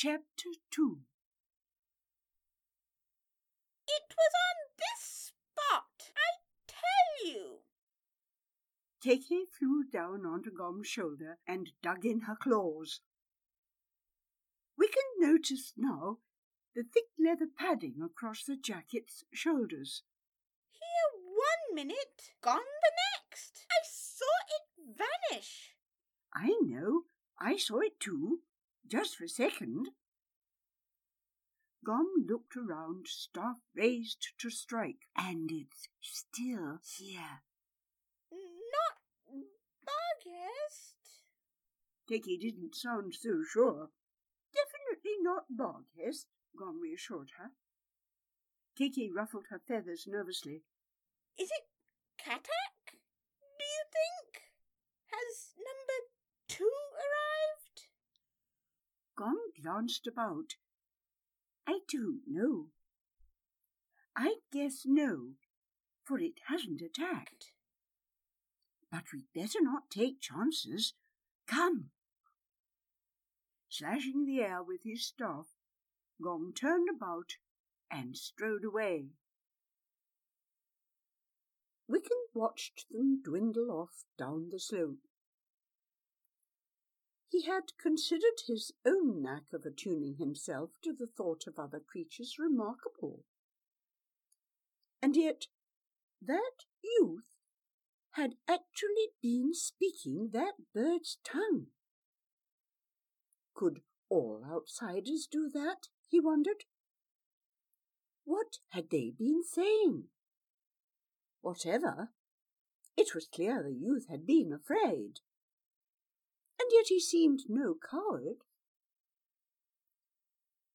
Chapter 2 It was on this spot, I tell you. Teki flew down onto Gom's shoulder and dug in her claws. We can notice now the thick leather padding across the jacket's shoulders. Here one minute, gone the next. I saw it vanish. I know, I saw it too, just for a second. Gom looked around, staff raised to strike, and it's still here. Not Barghest. Teki didn't sound so sure. Definitely not Barghest, Gom reassured her. Teki ruffled her feathers nervously. Is it Katak? Do you think? Has number two arrived? Gom glanced about. I don't know. I guess no, for it hasn't attacked. But we'd better not take chances. Come. Slashing the air with his staff, Gom turned about and strode away. Wiccan watched them dwindle off down the slope. He had considered his own knack of attuning himself to the thought of other creatures remarkable. And yet that youth had actually been speaking that bird's tongue. Could all outsiders do that, he wondered? What had they been saying? Whatever, it was clear the youth had been afraid and yet he seemed no coward.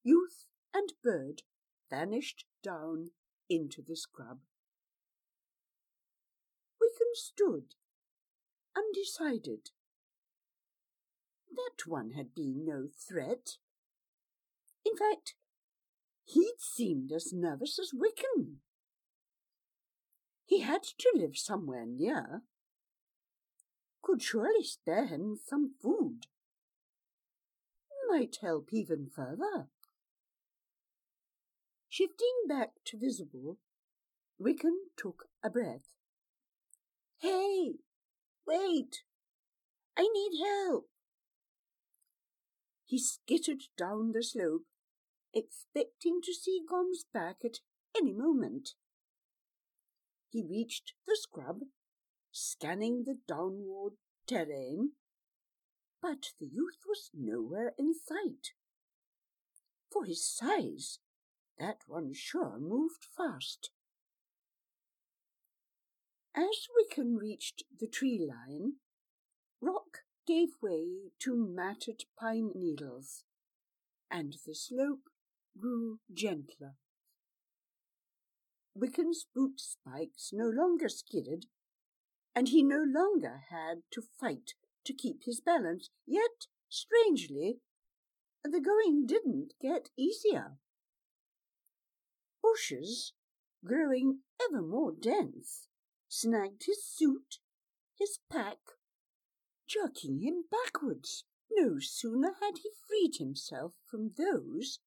Youth and bird vanished down into the scrub. Wickham stood, undecided. That one had been no threat. In fact, he'd seemed as nervous as Wickham. He had to live somewhere near could surely spare him some food. Might help even further. Shifting back to visible, Wickham took a breath. Hey, wait! I need help! He skittered down the slope, expecting to see Gom's back at any moment. He reached the scrub scanning the downward terrain, but the youth was nowhere in sight. For his size, that one sure moved fast. As Wickham reached the tree line, rock gave way to matted pine needles, and the slope grew gentler. Wickham's boot spikes no longer skidded, and he no longer had to fight to keep his balance. Yet, strangely, the going didn't get easier. Bushes, growing ever more dense, snagged his suit, his pack, jerking him backwards. No sooner had he freed himself from those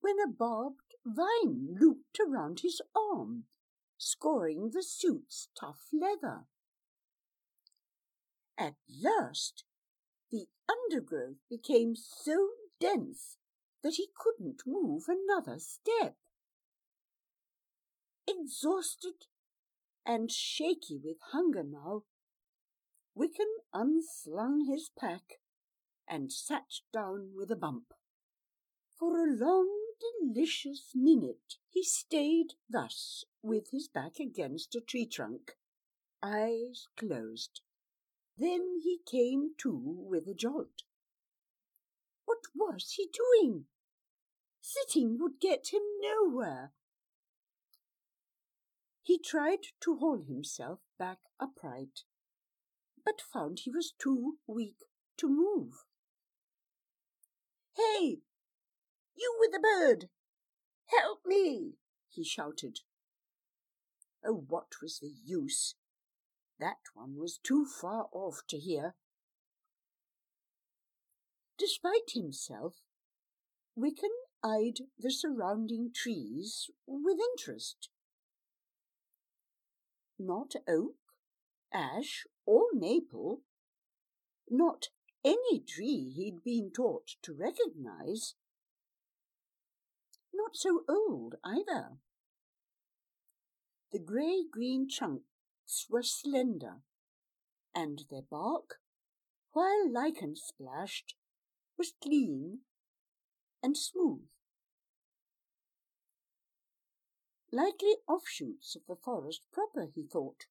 when a barbed vine looped around his arm, scoring the suit's tough leather. At last, the undergrowth became so dense that he couldn't move another step. Exhausted and shaky with hunger now, Wickham unslung his pack and sat down with a bump. For a long, delicious minute he stayed thus, with his back against a tree trunk, eyes closed. Then he came to with a jolt. What was he doing? Sitting would get him nowhere. He tried to haul himself back upright, but found he was too weak to move. Hey, you with the bird! Help me! he shouted. Oh, what was the use? That one was too far off to hear. Despite himself, Wiccan eyed the surrounding trees with interest. Not oak, ash, or maple, not any tree he'd been taught to recognize. Not so old either. The grey-green were slender, and their bark, while lichen splashed, was clean and smooth. Likely offshoots of the forest proper, he thought.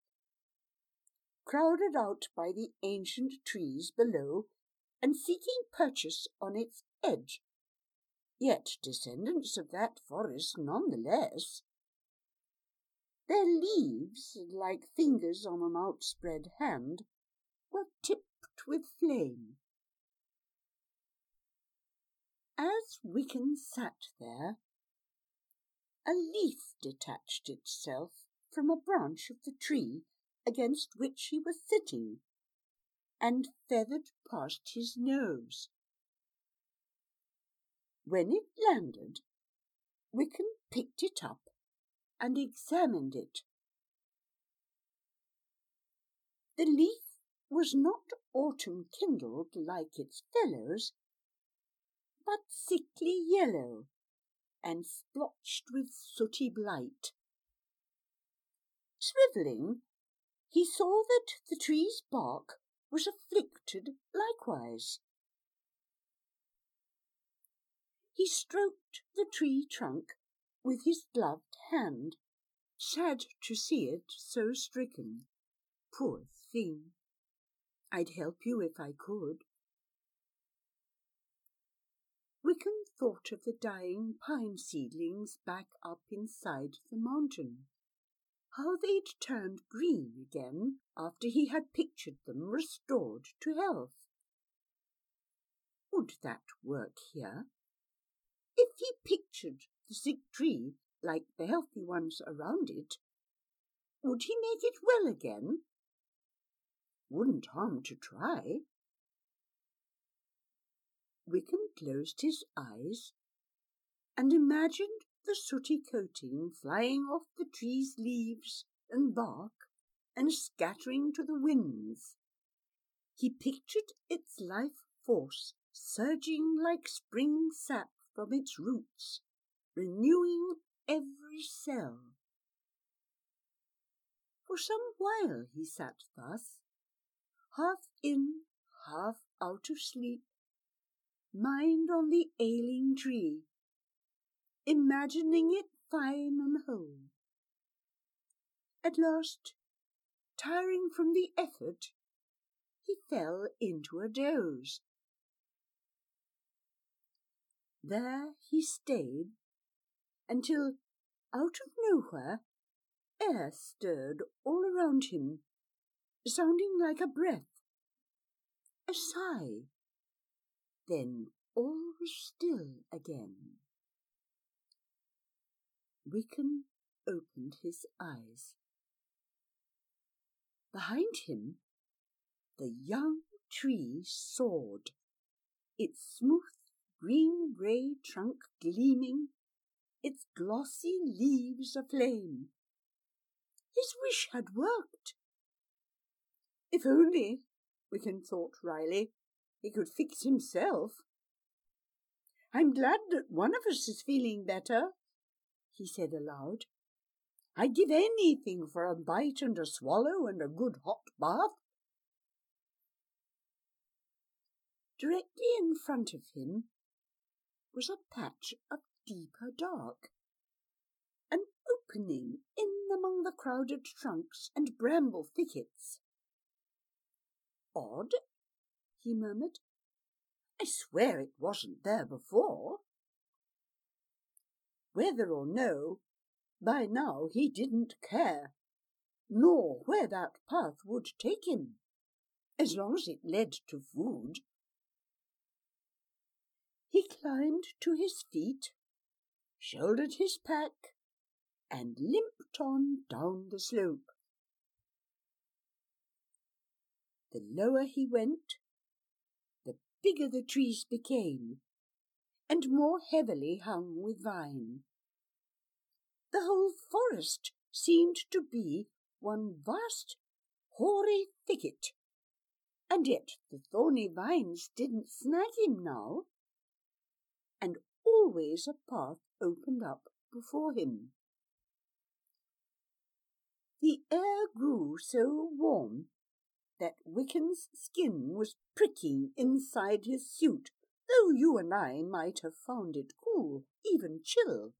Crowded out by the ancient trees below and seeking purchase on its edge, yet descendants of that forest nonetheless. Their leaves, like fingers on an outspread hand, were tipped with flame. As Wiccan sat there, a leaf detached itself from a branch of the tree against which he was sitting and feathered past his nose. When it landed, Wiccan picked it up and examined it. The leaf was not autumn kindled like its fellows, but sickly yellow and splotched with sooty blight. Swivelling, he saw that the tree's bark was afflicted likewise. He stroked the tree trunk with his gloved hand, sad to see it so stricken. Poor thing! I'd help you if I could. Wiccan thought of the dying pine seedlings back up inside the mountain. How they'd turned green again after he had pictured them restored to health. Would that work here? If he pictured the sick tree like the healthy ones around it, would he make it well again? Wouldn't harm to try. Wiccan closed his eyes and imagined the sooty coating flying off the tree's leaves and bark and scattering to the winds. He pictured its life force surging like spring sap from its roots, renewing every cell. For some while he sat thus, half in, half out of sleep, mind on the ailing tree, imagining it fine and whole. At last, tiring from the effort, he fell into a doze. There he stayed until, out of nowhere, air stirred all around him, sounding like a breath, a sigh. Then all was still again. Wiccan opened his eyes. Behind him, the young tree soared, its smooth green-grey trunk gleaming, its glossy leaves aflame. His wish had worked. If only, Wiccan thought wryly, he could fix himself. I'm glad that one of us is feeling better, he said aloud. I'd give anything for a bite and a swallow and a good hot bath. Directly in front of him was a patch of deeper dark, an opening in among the crowded trunks and bramble thickets. Odd, he murmured. I swear it wasn't there before. Whether or no, by now he didn't care, nor where that path would take him, as long as it led to food. He climbed to his feet, shouldered his pack, and limped on down the slope. The lower he went, the bigger the trees became, and more heavily hung with vine. The whole forest seemed to be one vast hoary thicket, and yet the thorny vines didn't snag him now, and always a path opened up before him. The air grew so warm that Wiccan's skin was pricking inside his suit, though you and I might have found it cool, even chill,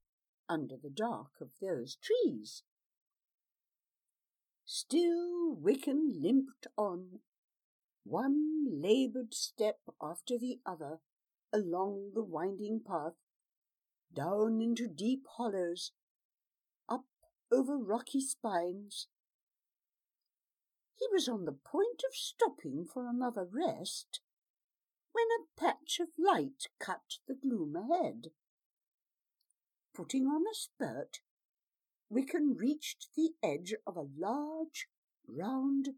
under the dark of those trees. Still Wiccan limped on, one laboured step after the other, along the winding path, down into deep hollows, up over rocky spines. He was on the point of stopping for another rest when a patch of light cut the gloom ahead. Putting on a spurt, Wiccan reached the edge of a large, round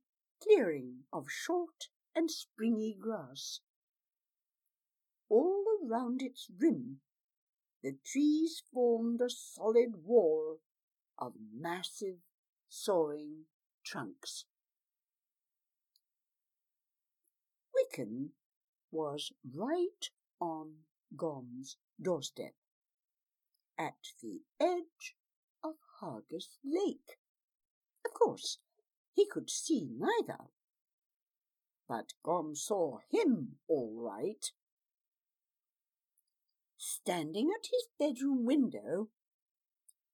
clearing of short and springy grass. All around its rim, the trees formed a solid wall of massive, soaring trunks. Wiccan was right on Gom's doorstep, at the edge of Harga's Lake. Of course, he could see neither, but Gom saw him all right. Standing at his bedroom window,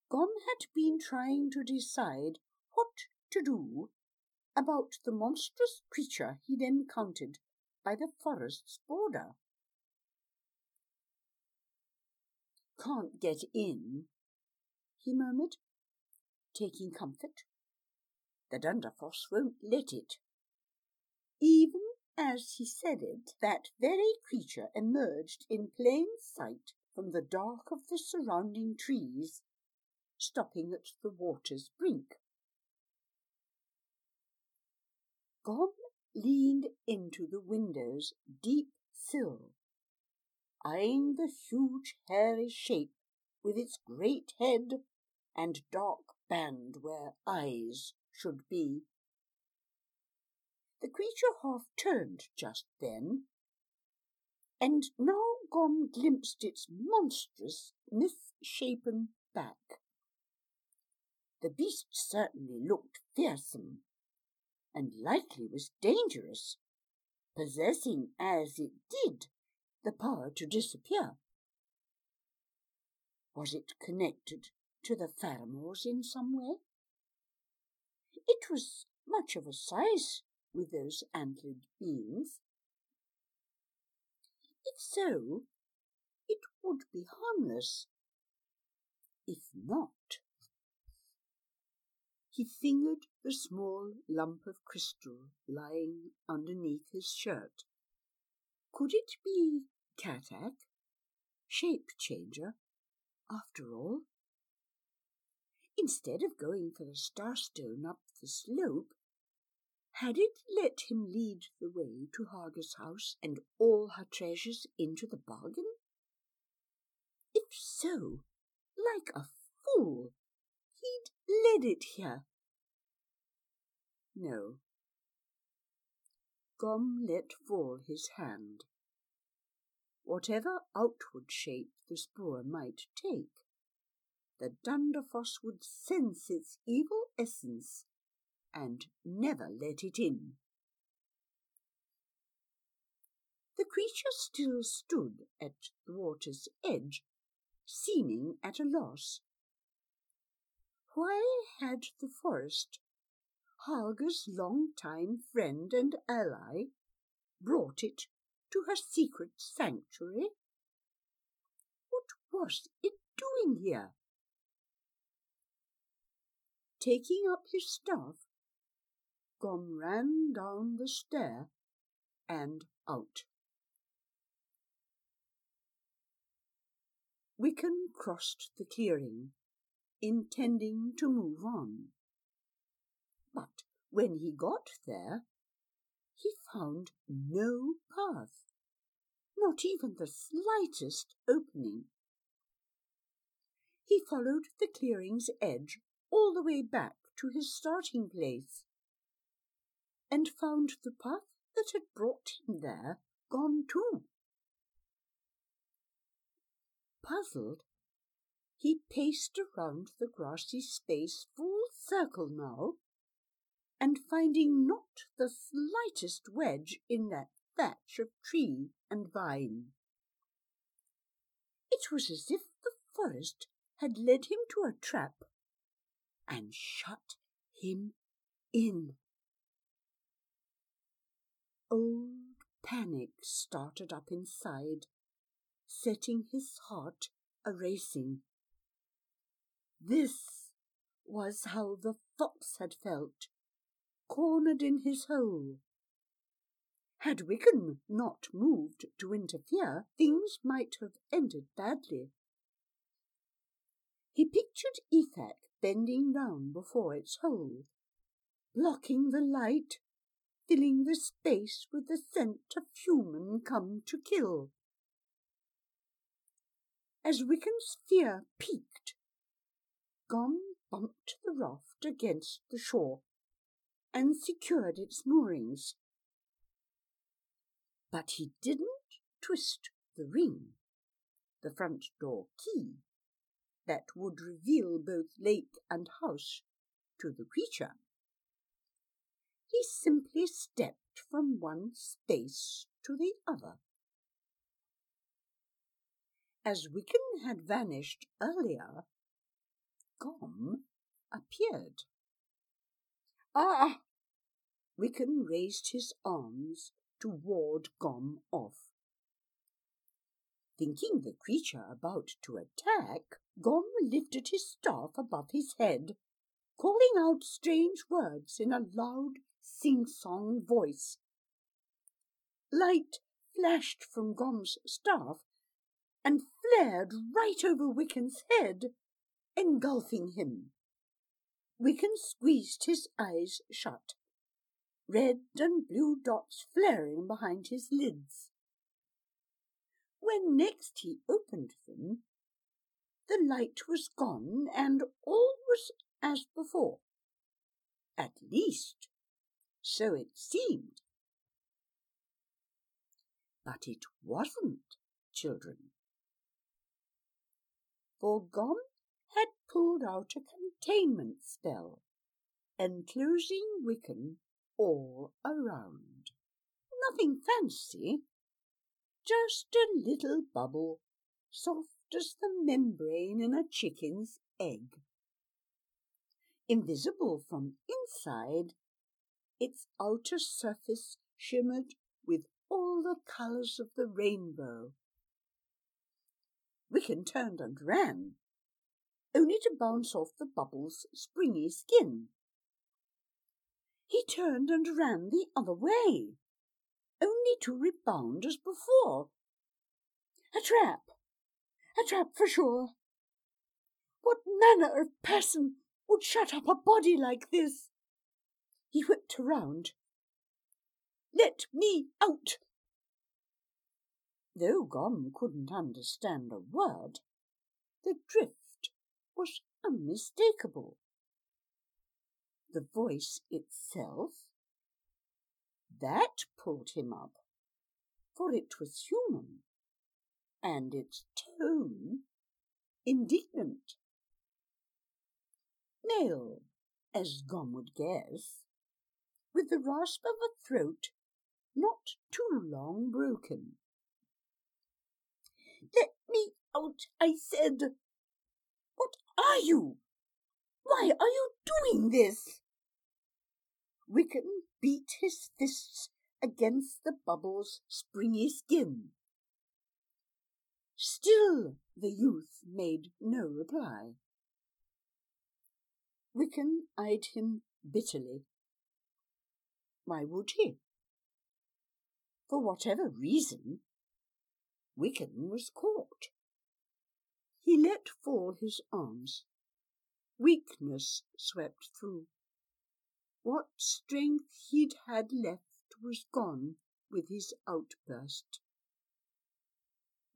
Gom had been trying to decide what to do about the monstrous creature he'd encountered by the forest's border. Can't get in, he murmured, taking comfort. The Dunderfoss won't let it. Even as he said it, that very creature emerged in plain sight from the dark of the surrounding trees, stopping at the water's brink. Gom leaned into the window's deep sill, eyeing the huge hairy shape with its great head and dark band where eyes should be. The creature half turned just then, and now Gom glimpsed its monstrous, misshapen back. The beast certainly looked fearsome, and likely was dangerous, possessing as it did the power to disappear. Was it connected to the Faramores in some way? It was much of a size with those antlered beings. If so, it would be harmless. If not, he fingered the small lump of crystal lying underneath his shirt. Could it be Katak, shape changer, after all? Instead of going for the star stone up the slope, had it let him lead the way to Harga's house and all her treasures into the bargain? If so, like a fool, he'd led it here. No. Gom let fall his hand. Whatever outward shape the spore might take, the Dunderfoss would sense its evil essence and never let it in. The creature still stood at the water's edge, seeming at a loss. Why had the forest, Hargus' long-time friend and ally, brought it to her secret sanctuary? What was it doing here? Taking up his staff, Gom ran down the stair and out. Wiccan crossed the clearing intending to move on. But when he got there, he found no path. not even the slightest opening. He followed the clearing's edge all the way back to his starting place and found the path that had brought him there gone too. Puzzled, he paced around the grassy space full circle now, and finding not the slightest wedge in that thatch of tree and vine. It was as if the forest had led him to a trap and shut him in. Old panic started up inside, setting his heart a racing. This was how the fox had felt, cornered in his hole. Had Wiccan not moved to interfere, things might have ended badly. He pictured Ethac bending down before its hole, blocking the light, filling the space with the scent of human come to kill. As Wiccan's fear peaked, Gom bumped the raft against the shore and secured its moorings. But he didn't twist the ring, the front door key, that would reveal both lake and house to the creature. He simply stepped from one space to the other. As Wiccan had vanished earlier, Gom appeared. Ah! Wiccan raised his arms to ward Gom off. Thinking the creature about to attack, Gom lifted his staff above his head, calling out strange words in a loud, sing-song voice. Light flashed from Gom's staff and flared right over Wiccan's head, engulfing him. Wiccan squeezed his eyes shut, red and blue dots flaring behind his lids. When next he opened them, the light was gone and all was as before. At least, so it seemed. But it wasn't, children. For Gom had pulled out a containment spell, enclosing Wiccan all around. Nothing fancy, just a little bubble, soft as the membrane in a chicken's egg. Invisible from inside, its outer surface shimmered with all the colours of the rainbow. Wiccan turned and ran, only to bounce off the bubble's springy skin. He turned and ran the other way, only to rebound as before. A trap! A trap for sure! What manner of person would shut up a body like this? He whipped around. Let me out! Though Gom couldn't understand a word, the drift was unmistakable. The voice itself, that pulled him up, for it was human, and its tone indignant. Male, as Gom would guess, with the rasp of a throat not too long broken. Let me out, I said. What are you? Why are you doing this? Wiccan beat his fists against the bubble's springy skin. Still the youth made no reply. Wiccan eyed him bitterly. Why would he? For whatever reason, Wiccan was caught. He let fall his arms. Weakness swept through. What strength he'd had left was gone with his outburst.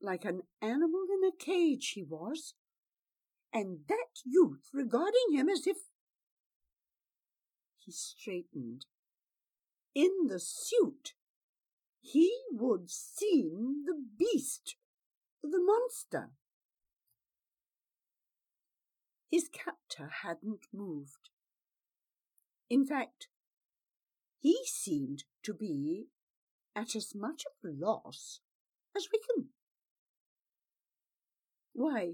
like an animal in a cage he was, and that youth regarding him as if. He straightened. In the suit, he would seem the beast, the monster. His captor hadn't moved. In fact, he seemed to be at as much of a loss as Wickham. Why,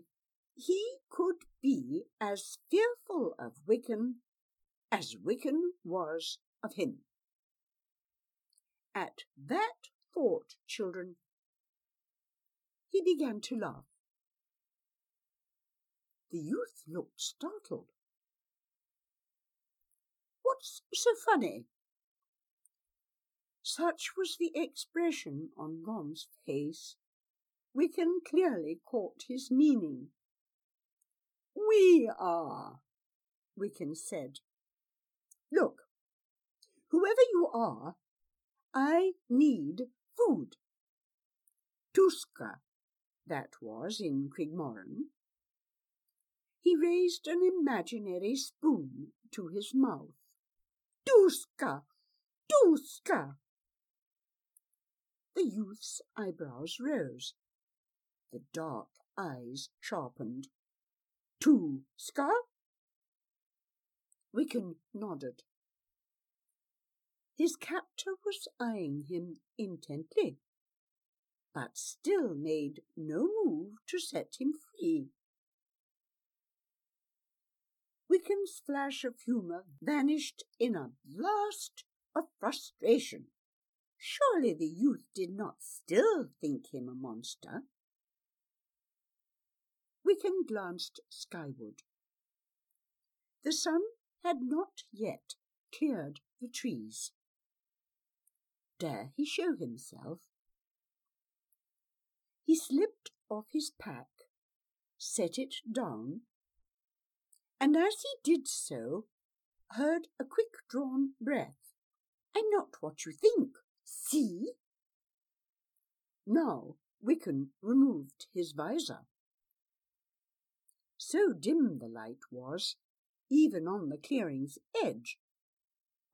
he could be as fearful of Wickham as Wickham was of him. At that thought, children, he began to laugh. The youth looked startled. What's so funny? Such was the expression on Gom's face. Wickham clearly caught his meaning. We are, Wickham said. Look, whoever you are, I need food. Tuska, that was in Crigmorren. He raised an imaginary spoon to his mouth. Tuska! Tuska! The youth's eyebrows rose. The dark eyes sharpened. Tuska? Wickham nodded. His captor was eyeing him intently, but still made no move to set him free. Wickham's flash of humour vanished in a blast of frustration. Surely the youth did not still think him a monster. Wickham glanced skyward. The sun had not yet cleared the trees. Dare he show himself? He slipped off his pack, set it down, and as he did so, heard a quick drawn breath. I'm not what you think. See? Now Wickham removed his visor. So dim the light was, even on the clearing's edge.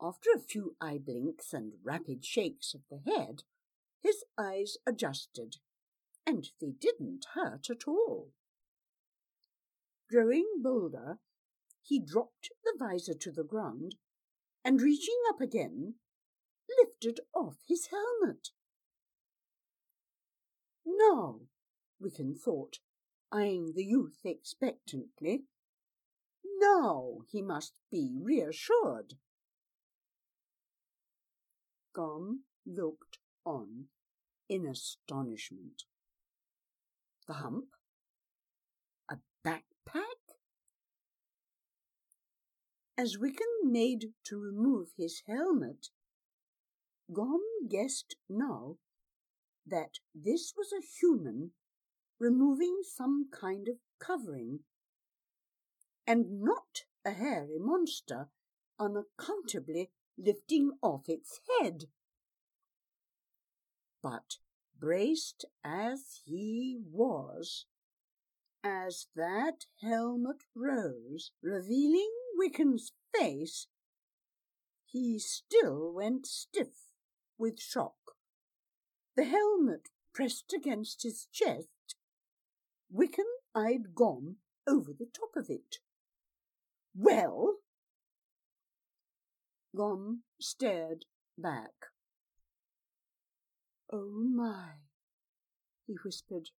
After a few eye blinks and rapid shakes of the head, his eyes adjusted, and they didn't hurt at all. Growing bolder, he dropped the visor to the ground and, reaching up again, lifted off his helmet. Now, Wickham thought, eyeing the youth expectantly, now he must be reassured. Gom looked on in astonishment. The hump? A backpack? As Wickham made to remove his helmet, Gom guessed now that this was a human removing some kind of covering, and not a hairy monster unaccountably lifting off its head. But braced as he was, as that helmet rose, revealing Wickham's face, he still went stiff with shock. The helmet pressed against his chest. Wickham eyed Gom over the top of it. Well? Gom stared back. Oh my, he whispered.